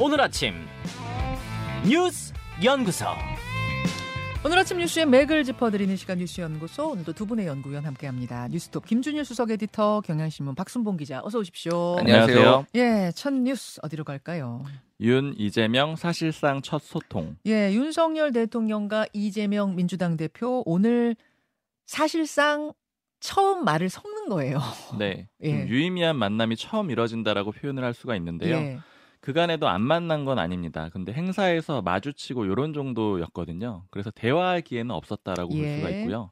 오늘 아침 뉴스 연구소. 오늘 아침 뉴스의 맥을 짚어드리는 시간 뉴스 연구소 오늘도 두 분의 연구위원 함께합니다. 뉴스톱 김준일 수석 에디터 경향신문 박순봉 기자 어서 오십시오. 안녕하세요. 예, 첫 뉴스 어디로 갈까요? 윤 이재명 사실상 첫 소통. 예, 윤석열 대통령과 이재명 민주당 대표 오늘 사실상 처음 말을 섞는 거예요. 네. 예. 좀 유의미한 만남이 처음 이뤄진다라고 표현을 할 수가 있는데요. 예. 그간에도 안 만난 건 아닙니다. 근데 행사에서 마주치고 요런 정도였거든요. 그래서 대화할 기회는 없었다라고 볼 예. 수가 있고요.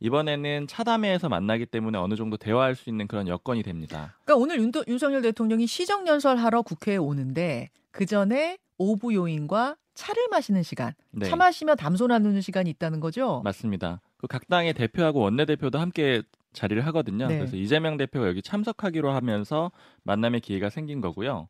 이번에는 차담회에서 만나기 때문에 어느 정도 대화할 수 있는 그런 여건이 됩니다. 그러니까 오늘 윤, 윤석열 대통령이 시정연설하러 국회에 오는데 그 전에 오부 요인과 차를 마시는 시간, 네. 차 마시며 담소 나누는 시간이 있다는 거죠. 맞습니다. 그 각 당의 대표하고 원내대표도 함께 자리를 하거든요. 네. 그래서 이재명 대표가 여기 참석하기로 하면서 만남의 기회가 생긴 거고요.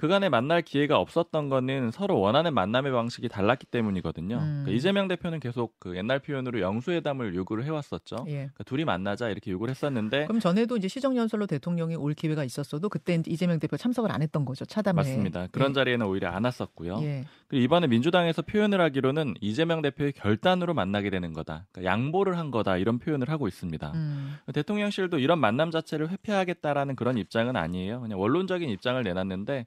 그간에 만날 기회가 없었던 거는 서로 원하는 만남의 방식이 달랐기 때문이거든요. 음. 그러니까 이재명 대표는 계속 그 옛날 표현으로 영수회담을 요구를 해왔었죠. 예. 그러니까 둘이 만나자 이렇게 요구를 했었는데 그럼 전에도 이제 시정연설로 대통령이 올 기회가 있었어도 그때 이재명 대표 참석을 안 했던 거죠 차담회. 맞습니다. 그런 예. 자리에는 오히려 안 왔었고요. 예. 그리고 이번에 민주당에서 표현을 하기로는 이재명 대표의 결단으로 만나게 되는 거다. 그러니까 양보를 한 거다 이런 표현을 하고 있습니다. 음. 대통령실도 이런 만남 자체를 회피하겠다라는 그런 입장은 아니에요. 그냥 원론적인 입장을 내놨는데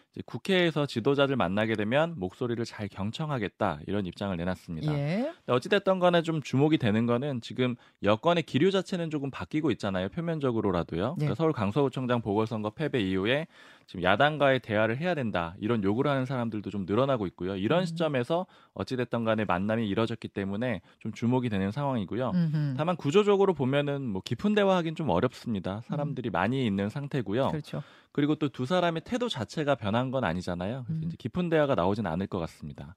국회에서 지도자들 만나게 되면 목소리를 잘 경청하겠다 이런 입장을 내놨습니다. 예. 어찌됐던 간에 좀 주목이 되는 거는 지금 여권의 기류 자체는 조금 바뀌고 있잖아요. 표면적으로라도요. 네. 그러니까 서울 강서구청장 보궐선거 패배 이후에 지금 야당과의 대화를 해야 된다. 이런 요구를 하는 사람들도 좀 늘어나고 있고요. 이런 음. 시점에서 어찌됐던 간에 만남이 이뤄졌기 때문에 좀 주목이 되는 상황이고요. 음흠. 다만 구조적으로 보면은 뭐 깊은 대화하긴 좀 어렵습니다. 사람들이 많이 있는 상태고요. 그렇죠. 그리고 또 두 사람의 태도 자체가 변한 건 아니잖아요. 그래서 음. 이제 깊은 대화가 나오진 않을 것 같습니다.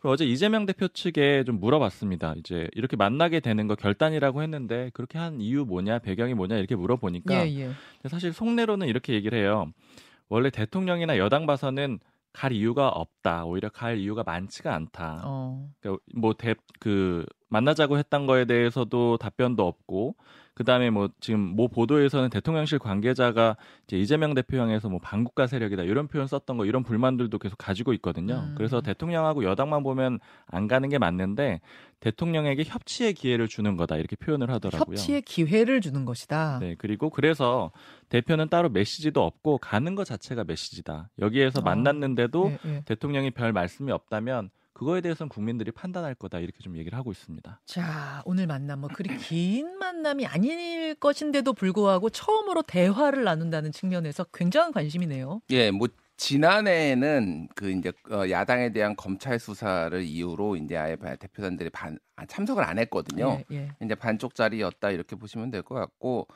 그리고 어제 이재명 대표 측에 좀 물어봤습니다. 이제 이렇게 만나게 되는 거 결단이라고 했는데 그렇게 한 이유 뭐냐, 배경이 뭐냐 이렇게 물어보니까 예, 예. 사실 속내로는 이렇게 얘기를 해요. 원래 대통령이나 여당 봐서는 갈 이유가 없다. 오히려 갈 이유가 많지가 않다. 어. 그러니까 뭐그 만나자고 했던 거에 대해서도 답변도 없고 그다음에 뭐 지금 모 보도에서는 대통령실 관계자가 이제 이재명 대표 향해서 뭐 반국가 세력이다 이런 표현 썼던 거 이런 불만들도 계속 가지고 있거든요. 음. 그래서 대통령하고 여당만 보면 안 가는 게 맞는데 대통령에게 협치의 기회를 주는 거다 이렇게 표현을 하더라고요. 협치의 기회를 주는 것이다. 네, 그리고 그래서 대표는 따로 메시지도 없고 가는 것 자체가 메시지다. 여기에서 어. 만났는데도 예, 예. 대통령이 별 말씀이 없다면 그거에 대해서는 국민들이 판단할 거다 이렇게 좀 얘기를 하고 있습니다. 자, 오늘 만남 뭐 그리 긴 만남이 아닐 것인데도 불구하고 처음으로 대화를 나눈다는 측면에서 굉장한 관심이네요. 예, 뭐 지난해에는 그 이제 어, 야당에 대한 검찰 수사를 이유로 이제 아예 대표단들이 반 아, 참석을 안 했거든요. 예, 예. 이제 반쪽짜리였다 이렇게 보시면 될 것 같고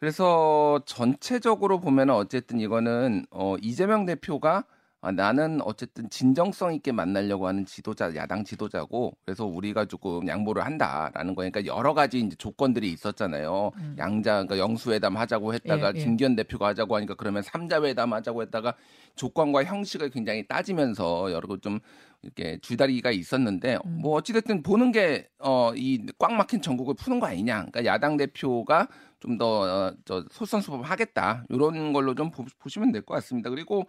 그래서 전체적으로 보면 어쨌든 이거는 어, 이재명 대표가 아, 나는 어쨌든 진정성 있게 만나려고 하는 지도자 야당 지도자고 그래서 우리가 조금 양보를 한다라는 거니까 여러 가지 이제 조건들이 있었잖아요. 음. 양자 그러니까 영수회담 하자고 했다가 예, 예. 김기현 대표가 하자고 하니까 그러면 삼자 회담 하자고 했다가 조건과 형식을 굉장히 따지면서 여러 거좀 이렇게 줄다리기가 있었는데 음. 뭐 어찌됐든 보는 게 어 이 꽉 막힌 전국을 푸는 거 아니냐. 그러니까 야당 대표가 좀 더 저 솔선수범하겠다 이런 걸로 좀 보, 보시면 될 것 같습니다. 그리고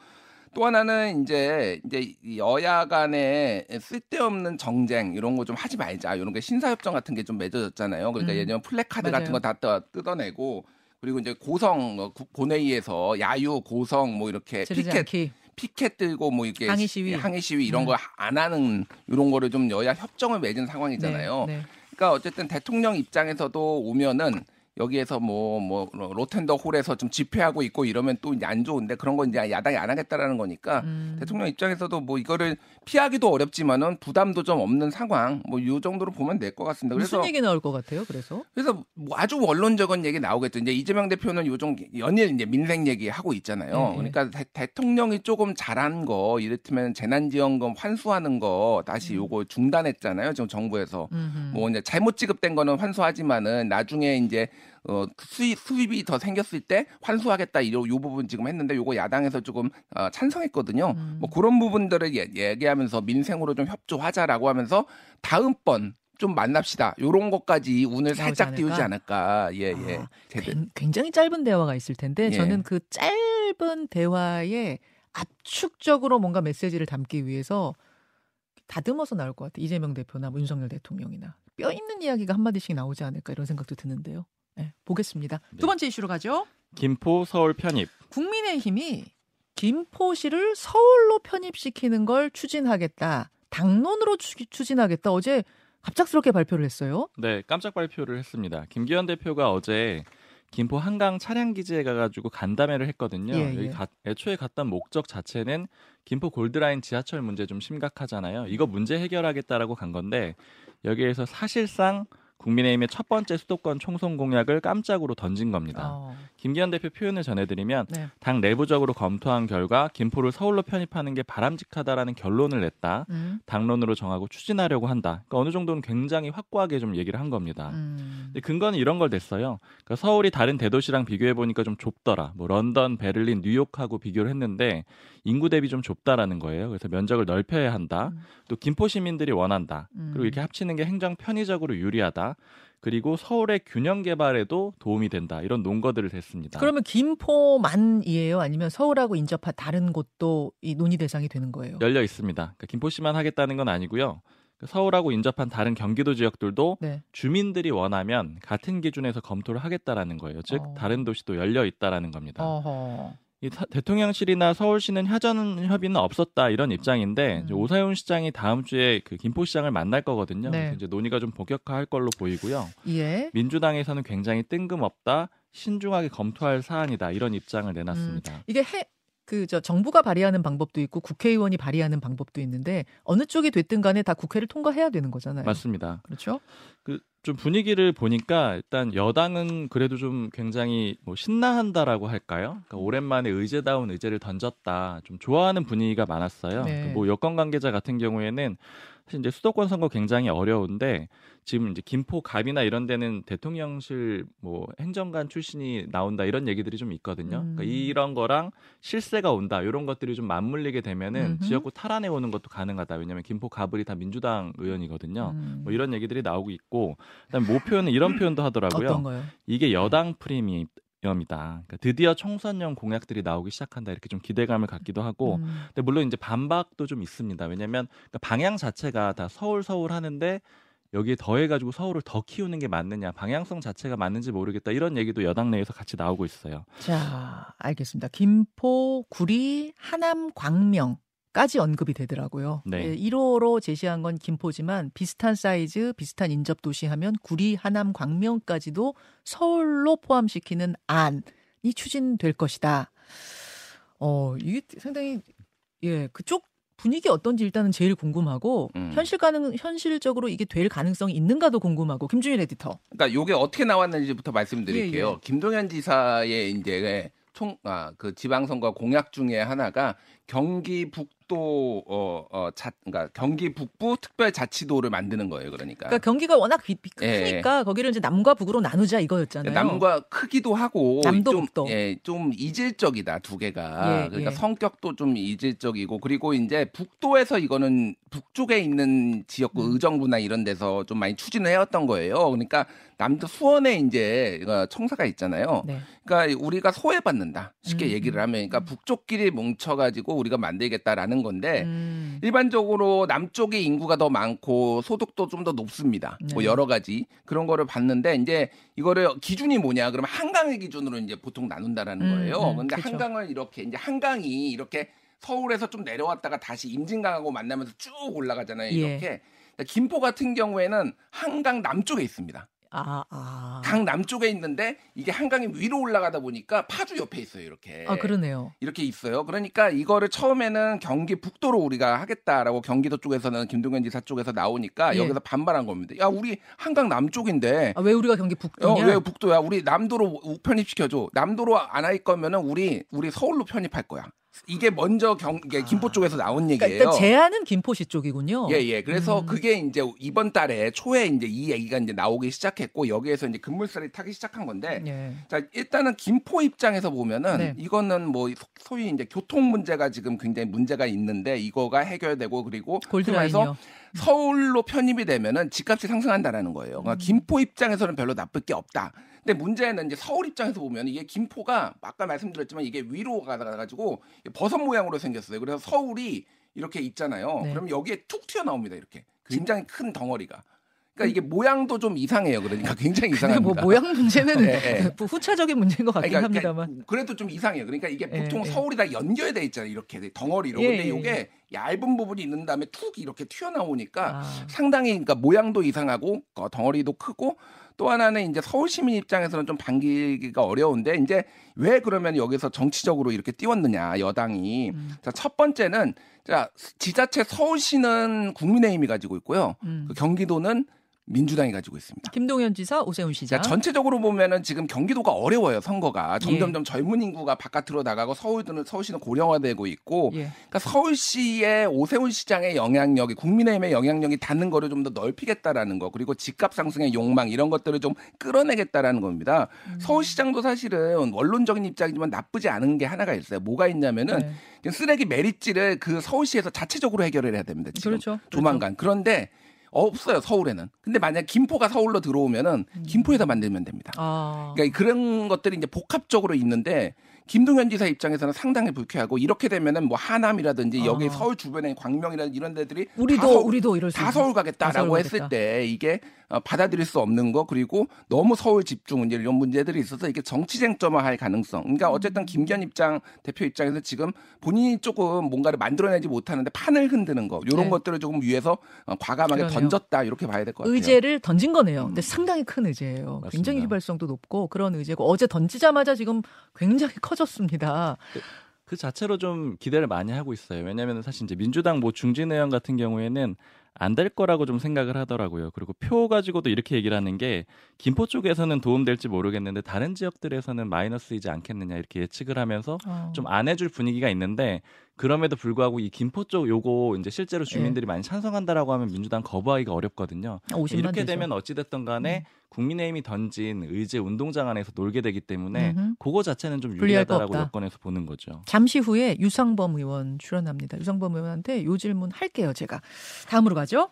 또 하나는 이제 이제 이 여야 간에 쓸데없는 정쟁 이런 거 좀 하지 말자. 이런 게 신사협정 같은 게 좀 맺어졌잖아요. 그러니까 음. 예전 플래카드 맞아요. 같은 거 다 뜯어내고 그리고 이제 고성 어, 국- 본회의에서 야유 고성 뭐 이렇게 피켓 않기. 피켓 들고 뭐 이렇게 항의 시위. 항의 시위 이런 음. 거안 하는 이런 거를 좀 여야 협정을 맺은 상황이잖아요. 네, 네. 그러니까 어쨌든 대통령 입장에서도 오면은 여기에서 뭐 뭐 로텐더 홀에서 좀 집회하고 있고 이러면 또 안 좋은데 그런 건 이제 야당이 안 하겠다라는 거니까 음. 대통령 입장에서도 뭐 이거를 피하기도 어렵지만은 부담도 좀 없는 상황 뭐 이 정도로 보면 될 것 같습니다. 무슨 그래서 얘기 나올 것 같아요? 그래서 그래서 뭐 아주 원론적인 얘기 나오겠죠. 이제 이재명 대표는 요즘 연일 이제 민생 얘기 하고 있잖아요. 네, 네. 그러니까 대, 통령이 조금 잘한 거 이를테면 재난지원금 환수하는 거 다시 음. 요거 중단했잖아요. 지금 정부에서 음흠. 뭐 이제 잘못 지급된 거는 환수하지만은 나중에 이제 어 수입 수입이 더 생겼을 때 환수하겠다 이요 요 부분 지금 했는데 요거 야당에서 조금 어, 찬성했거든요. 음. 뭐 그런 부분들을 얘, 얘기하면서 민생으로 좀 협조하자라고 하면서 다음번 좀 만납시다. 요런 것까지 운을 살짝 않을까? 띄우지 않을까. 예, 예. 아, 굉- 굉장히 짧은 대화가 있을 텐데 예. 저는 그 짧은 대화에 압축적으로 뭔가 메시지를 담기 위해서 다듬어서 나올 것 같아요. 이재명 대표나 뭐 윤석열 대통령이나 뼈 있는 이야기가 한 마디씩 나오지 않을까 이런 생각도 드는데요. 네, 보겠습니다. 네. 두 번째 이슈로 가죠. 김포 서울 편입. 국민의힘이 김포시를 서울로 편입시키는 걸 추진하겠다. 당론으로 추, 추진하겠다. 어제 갑작스럽게 발표를 했어요. 네, 깜짝 발표를 했습니다. 김기현 대표가 어제 김포 한강 차량 기지에 가가지고 간담회를 했거든요. 예, 여기 예. 가- 애초에 갔던 목적 자체는 김포 골드라인 지하철 문제 좀 심각하잖아요. 이거 문제 해결하겠다라고 간 건데 여기에서 사실상 국민의힘의 첫 번째 수도권 총선 공약을 깜짝으로 던진 겁니다. 어, 김기현 대표 표현을 전해드리면 네. 당 내부적으로 검토한 결과 김포를 서울로 편입하는 게 바람직하다라는 결론을 냈다. 음, 당론으로 정하고 추진하려고 한다. 그러니까 어느 정도는 굉장히 확고하게 좀 얘기를 한 겁니다. 음. 근데 근거는 이런 걸 냈어요. 그러니까 서울이 다른 대도시랑 비교해 보니까 좀 좁더라. 뭐 런던, 베를린, 뉴욕하고 비교를 했는데 인구 대비 좀 좁다라는 거예요. 그래서 면적을 넓혀야 한다. 음. 또 김포 시민들이 원한다. 음. 그리고 이렇게 합치는 게 행정 편의적으로 유리하다. 그리고 서울의 균형 개발에도 도움이 된다. 이런 논거들을 댔습니다. 그러면 김포만이에요? 아니면 서울하고 인접한 다른 곳도 이 논의 대상이 되는 거예요? 열려 있습니다. 그러니까 김포시만 하겠다는 건 아니고요. 그 서울하고 인접한 다른 경기도 지역들도 네. 주민들이 원하면 같은 기준에서 검토를 하겠다라는 거예요. 즉 어. 다른 도시도 열려 있다라는 겁니다. 어허. 이 타- 대통령실이나 서울시는 협전 협의는 없었다 이런 입장인데 음. 오사훈 시장이 다음 주에 그 김포시장을 만날 거거든요. 네. 이제 논의가 좀 본격화할 걸로 보이고요. 예. 민주당에서는 굉장히 뜬금없다, 신중하게 검토할 사안이다 이런 입장을 내놨습니다. 이게 해, 그, 저, 정부가 발의하는 방법도 있고 국회의원이 발의하는 방법도 있는데 어느 쪽이 됐든 간에 다 국회를 통과해야 되는 거잖아요. 맞습니다. 그렇죠? 그 좀 분위기를 보니까 일단 여당은 그래도 좀 굉장히 뭐 신나한다라고 할까요? 그러니까 오랜만에 의제다운 의제를 던졌다. 좀 좋아하는 분위기가 많았어요. 네. 뭐 여권 관계자 같은 경우에는 사실 이제 수도권 선거 굉장히 어려운데 지금 이제 김포 갑이나 이런 데는 대통령실 뭐 행정관 출신이 나온다 이런 얘기들이 좀 있거든요. 음. 그러니까 이런 거랑 실세가 온다 이런 것들이 좀 맞물리게 되면은 음흠. 지역구 탈환해 오는 것도 가능하다. 왜냐하면 김포 갑을이 다 민주당 의원이거든요. 음. 뭐 이런 얘기들이 나오고 있고 그다음에 모 표현은 이런 표현도 하더라고요. 어떤 거요? 이게 여당 프리미 엄이다. 그러니까 드디어 총선용 공약들이 나오기 시작한다 이렇게 좀 기대감을 갖기도 하고 음. 근데 물론 이제 반박도 좀 있습니다. 왜냐하면 그러니까 방향 자체가 다 서울 서울 하는데 여기에 더해가지고 서울을 더 키우는 게 맞느냐 방향성 자체가 맞는지 모르겠다 이런 얘기도 여당 내에서 같이 나오고 있어요. 자, 알겠습니다. 김포, 구리, 하남, 광명 까지 언급이 되더라고요. 네. 1호로 제시한 건 김포지만 비슷한 사이즈, 비슷한 인접 도시 하면 구리, 하남, 광명까지도 서울로 포함시키는 안이 추진될 것이다. 어, 이게 상당히 예, 그쪽 분위기 어떤지 일단은 제일 궁금하고 음. 현실 가능 현실적으로 이게 될 가능성이 있는가도 궁금하고 김준일 에디터. 그러니까 요게 어떻게 나왔는지부터 말씀드릴게요. 예, 예. 김동연 지사의 이제 총, 아, 그 지방선거 공약 중에 하나가 경기 북 도, 어, 어, 자, 그러니까 경기 북부 특별 자치도를 만드는 거예요. 그러니까. 그러니까 경기가 워낙 비- 비- 예, 크니까 거기를 이제 남과 북으로 나누자 이거였잖아요. 남과 크기도 하고 남도 좀, 북도. 예, 좀 이질적이다 두 개가 예, 그러니까 예. 성격도 좀 이질적이고 그리고 이제 북도에서 이거는 북쪽에 있는 지역구 음. 의정부나 이런 데서 좀 많이 추진을 해왔던 거예요. 그러니까 남도 수원에 이제 어, 청사가 있잖아요. 네. 그러니까 우리가 소외받는다 쉽게 음, 얘기를 음, 하면 그러니까 북쪽끼리 뭉쳐가지고 우리가 만들겠다라는 건데 음. 일반적으로 남쪽에 인구가 더 많고 소득도 좀 더 높습니다. 뭐 네. 여러 가지 그런 거를 봤는데 이제 이거를 기준이 뭐냐? 그러면 한강의 기준으로 이제 보통 나눈다라는 음, 거예요. 음, 근데 그쵸. 한강을 이렇게 이제 한강이 이렇게 서울에서 좀 내려왔다가 다시 임진강하고 만나면서 쭉 올라가잖아요. 예. 이렇게 김포 같은 경우에는 한강 남쪽에 있습니다. 아, 아. 강 남쪽에 있는데 이게 한강이 위로 올라가다 보니까 파주 옆에 있어요. 이렇게. 아, 그러네요. 이렇게 있어요. 그러니까 이거를 처음에는 경기 북도로 우리가 하겠다라고 경기도 쪽에서는 김동연 지사 쪽에서 나오니까 예. 여기서 반발한 겁니다. 야, 우리 한강 남쪽인데 아, 왜 우리가 경기 어, 북도냐? 왜 북도야? 우리 남도로 우- 편입시켜 줘. 남도로 안 할 거면은 우리 우리 서울로 편입할 거야. 이게 먼저 경 이게 김포 쪽에서 나온 그러니까 얘기예요. 일단 제안은 김포시 쪽이군요. 예, 예. 그래서 음. 그게 이제 이번 달에 초에 이제 이 얘기가 이제 나오기 시작했고 여기에서 이제 급물살이 타기 시작한 건데 예. 자, 일단은 김포 입장에서 보면은 네. 이거는 뭐 소- 소위 이제 교통 문제가 지금 굉장히 문제가 있는데 이거가 해결되고 그리고 골드라인이요. 서울로 편입이 되면은 집값이 상승한다라는 거예요. 그러니까 음. 김포 입장에서는 별로 나쁠 게 없다. 근데 문제는 이제 서울 입장에서 보면 이게 김포가 아까 말씀드렸지만 이게 위로 가가지고 버섯 모양으로 생겼어요. 그래서 서울이 이렇게 있잖아요. 네. 그럼 여기에 툭 튀어나옵니다. 이렇게 굉장히 큰 덩어리가. 그러니까 이게 모양도 좀 이상해요. 그러니까 굉장히 근데 이상합니다. 뭐 모양 문제는 네, 네. 뭐 후차적인 문제인 것 같긴 그러니까 합니다만. 그래도 좀 이상해요. 그러니까 이게 예, 보통 예. 서울이 다 연결돼 있잖아요. 이렇게 덩어리로. 예, 근데 예, 이게 얇은 부분이 있는 다음에 툭 이렇게 튀어나오니까 아. 상당히 그러니까 모양도 이상하고 어, 덩어리도 크고 또 하나는 이제 서울 시민 입장에서는 좀 반기기가 어려운데 이제 왜 그러면 여기서 정치적으로 이렇게 띄웠느냐 여당이 음. 자첫 번째는 자 지자체 서울시는 국민의힘이 가지고 있고요 음. 그 경기도는 민주당이 가지고 있습니다. 김동연 지사, 오세훈 시장. 자, 전체적으로 보면은 지금 경기도가 어려워요 선거가 예. 점점점 젊은 인구가 바깥으로 나가고 서울도는 서울시는 고령화되고 있고 예. 그러니까 서울시의 오세훈 시장의 영향력이 국민의힘의 영향력이 닿는 거를 좀 더 넓히겠다라는 거 그리고 집값 상승의 욕망 이런 것들을 좀 끌어내겠다라는 겁니다. 음. 서울시장도 사실은 원론적인 입장이지만 나쁘지 않은 게 하나가 있어요. 뭐가 있냐면은 네. 쓰레기 메리지를 그 서울시에서 자체적으로 해결을 해야 됩니다. 지금 그렇죠. 조만간 그런데 없어요 서울에는. 근데 만약 김포가 서울로 들어오면은 음. 김포에다 만들면 됩니다. 아. 그러니까 그런 것들이 이제 복합적으로 있는데 김동연 지사 입장에서는 상당히 불쾌하고 이렇게 되면은 뭐 하남이라든지 여기 아. 서울 주변에 광명이라든지 이런 데들이 우리도 다 서울, 우리도 이럴 수 다. 서울 다 가겠다라고 했을 가겠다. 때 이게 어, 받아들일 수 없는 거 그리고 너무 서울 집중 문제 이런 문제들이 있어서 이게 정치 쟁점화할 가능성. 그러니까 음. 어쨌든 김기현 입장 대표 입장에서 지금 본인이 조금 뭔가를 만들어내지 못하는데 판을 흔드는 거 이런 네. 것들을 조금 위해서 어, 과감하게 그러네요. 던졌다 이렇게 봐야 될 것 같아요. 의제를 던진 거네요. 음. 근데 상당히 큰 의제예요. 맞습니다. 굉장히 휘발성도 높고 그런 의제고 어제 던지자마자 지금 굉장히 커 졌습니다. 그 자체로 좀 기대를 많이 하고 있어요. 왜냐하면 사실 이제 민주당 뭐 중진 의원 같은 경우에는 안 될 거라고 좀 생각을 하더라고요. 그리고 표 가지고도 이렇게 얘기를 하는 게 김포 쪽에서는 도움될지 모르겠는데 다른 지역들에서는 마이너스이지 않겠느냐 이렇게 예측을 하면서 어. 좀안 해줄 분위기가 있는데 그럼에도 불구하고 이 김포 쪽 요거 이제 실제로 주민들이 많이 찬성한다라고 하면 민주당 거부하기가 어렵거든요. 50만 이렇게 돼서. 되면 어찌됐든 간에 국민의힘이 던진 의제 운동장 안에서 놀게 되기 때문에 음흠. 그거 자체는 좀 유리하다라고. 여권에서 보는 거죠. 잠시 후에 유상범 의원 출연합니다. 유상범 의원한테 요 질문 할게요, 제가. 다음으로 가죠.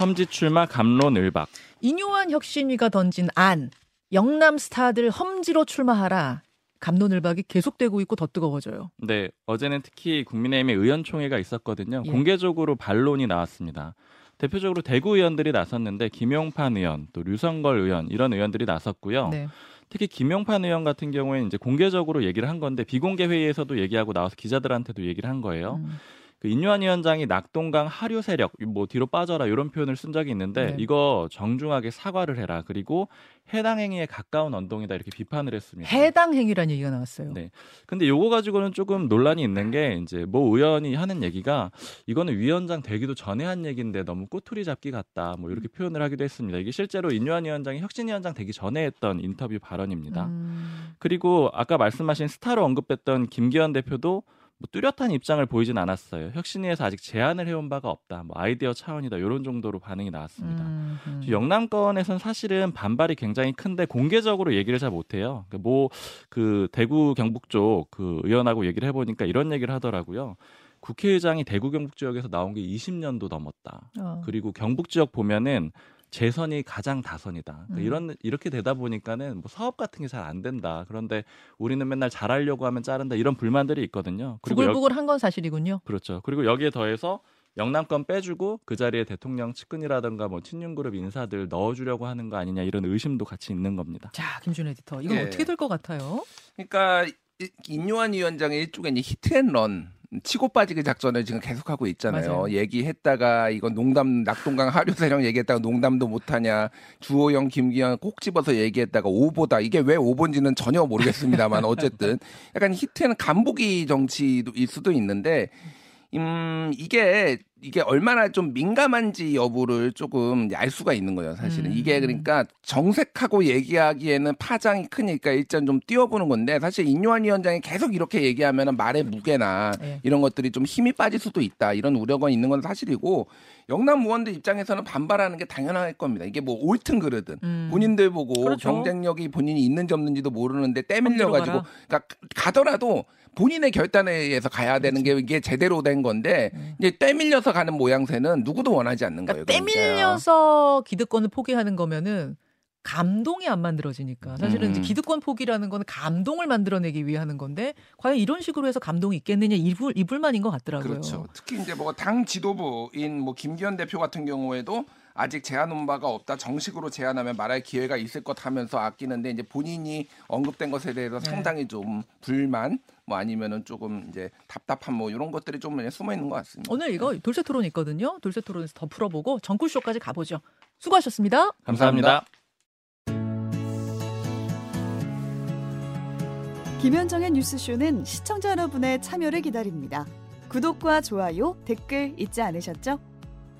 험지 출마 감론 을박. 인요한 혁신위가 던진 안 영남 스타들 험지로 출마하라. 감론을박이 계속되고 있고 더 뜨거워져요. 네, 어제는 특히 국민의힘의 의원총회가 있었거든요. 예. 공개적으로 반론이 나왔습니다. 대표적으로 대구 의원들이 나섰는데 김용판 의원, 또 류성걸 의원 이런 의원들이 나섰고요. 네. 특히 김용판 의원 같은 경우에는 이제 공개적으로 얘기를 한 건데 비공개 회의에서도 얘기하고 나와서 기자들한테도 얘기를 한 거예요. 음. 그 인유한 위원장이 낙동강 하류 세력 뭐 뒤로 빠져라 이런 표현을 쓴 적이 있는데 네. 이거 정중하게 사과를 해라. 그리고 해당 행위에 가까운 언동이다 이렇게 비판을 했습니다. 해당 행위라는 얘기가 나왔어요. 네. 근데 요거 가지고는 조금 논란이 있는 게 이제 모 의원이 하는 얘기가 이거는 위원장 되기도 전에 한 얘기인데 너무 꼬투리 잡기 같다. 뭐 이렇게 표현을 하기도 했습니다. 이게 실제로 인유한 위원장이 혁신 위원장 되기 전에 했던 인터뷰 발언입니다. 음. 그리고 아까 말씀하신 스타로 언급했던 김기현 대표도 뭐 뚜렷한 입장을 보이진 않았어요. 혁신위에서 아직 제안을 해온 바가 없다. 뭐 아이디어 차원이다. 이런 정도로 반응이 나왔습니다. 음, 음. 영남권에선 사실은 반발이 굉장히 큰데 공개적으로 얘기를 잘 못해요. 뭐 그 대구 경북 쪽 그 의원하고 얘기를 해보니까 이런 얘기를 하더라고요. 국회의장이 대구 경북 지역에서 나온 게 20년도 넘었다. 어. 그리고 경북 지역 보면은 재선이 가장 다선이다. 그러니까 음. 이런 이렇게 되다 보니까는 뭐 사업 같은 게 잘 안 된다. 그런데 우리는 맨날 잘하려고 하면 자른다. 이런 불만들이 있거든요. 그리고 여, 부글부글 한 건 사실이군요. 그렇죠. 그리고 여기에 더해서 영남권 빼주고 그 자리에 대통령 측근이라든가 뭐 친윤그룹 인사들 넣어주려고 하는 거 아니냐 이런 의심도 같이 있는 겁니다. 자, 김준 에디터. 이건 예. 어떻게 될 것 같아요? 그러니까 이- 인요한 위원장의 일종의 히트앤런 치고 빠지기 작전을 지금 계속하고 있잖아요. 맞아요. 얘기했다가 이건 농담 낙동강 하류 세력 얘기했다가 농담도 못하냐 주호영 김기현 꼭 집어서 얘기했다가 오보다 이게 왜 오본지는 전혀 모르겠습니다만 어쨌든 약간 히트앤 간보기 정치일 수도 있는데 음 이게 이게 얼마나 좀 민감한지 여부를 조금 알 수가 있는 거예요, 사실은. 음. 이게 그러니까 정색하고 얘기하기에는 파장이 크니까 일단 좀 띄워보는 건데 사실 인요한 위원장이 계속 이렇게 얘기하면 말의 무게나 예. 이런 것들이 좀 힘이 빠질 수도 있다. 이런 우려가 있는 건 사실이고 영남 의원들 입장에서는 반발하는 게 당연할 겁니다. 이게 뭐 옳든 그르든 음. 본인들 보고 그렇죠. 경쟁력이 본인이 있는지 없는지도 모르는데 때밀려 가지고. 그러니까 가더라도 본인의 결단에 의해서 가야 되는 게 이게 제대로 된 건데 이제 때밀려서 가는 모양새는 누구도 원하지 않는 거예요. 그러니까 그러니까. 떼밀려서 기득권을 포기하는 거면은 감동이 안 만들어지니까 사실은 음. 기득권 포기라는 거는 감동을 만들어내기 위해 하는 건데 과연 이런 식으로 해서 감동이 있겠느냐 이불 이불만인 것 같더라고요. 그렇죠. 특히 이제 뭐 당 지도부인 뭐 김기현 대표 같은 경우에도 아직 제안온 바가 없다. 정식으로 제안하면 말할 기회가 있을 것 하면서 아끼는데 이제 본인이 언급된 것에 대해서 네. 상당히 좀 불만 뭐 아니면은 조금 이제 답답한 뭐 이런 것들이 좀 숨어 있는 것 같습니다. 오늘 이거 돌쇠 토론 있거든요. 돌쇠 토론에서 더 풀어보고 정쿨쇼까지 가보죠. 수고하셨습니다. 감사합니다. 김현정의 뉴스쇼는 시청자 여러분의 참여를 기다립니다. 구독과 좋아요, 댓글 잊지 않으셨죠?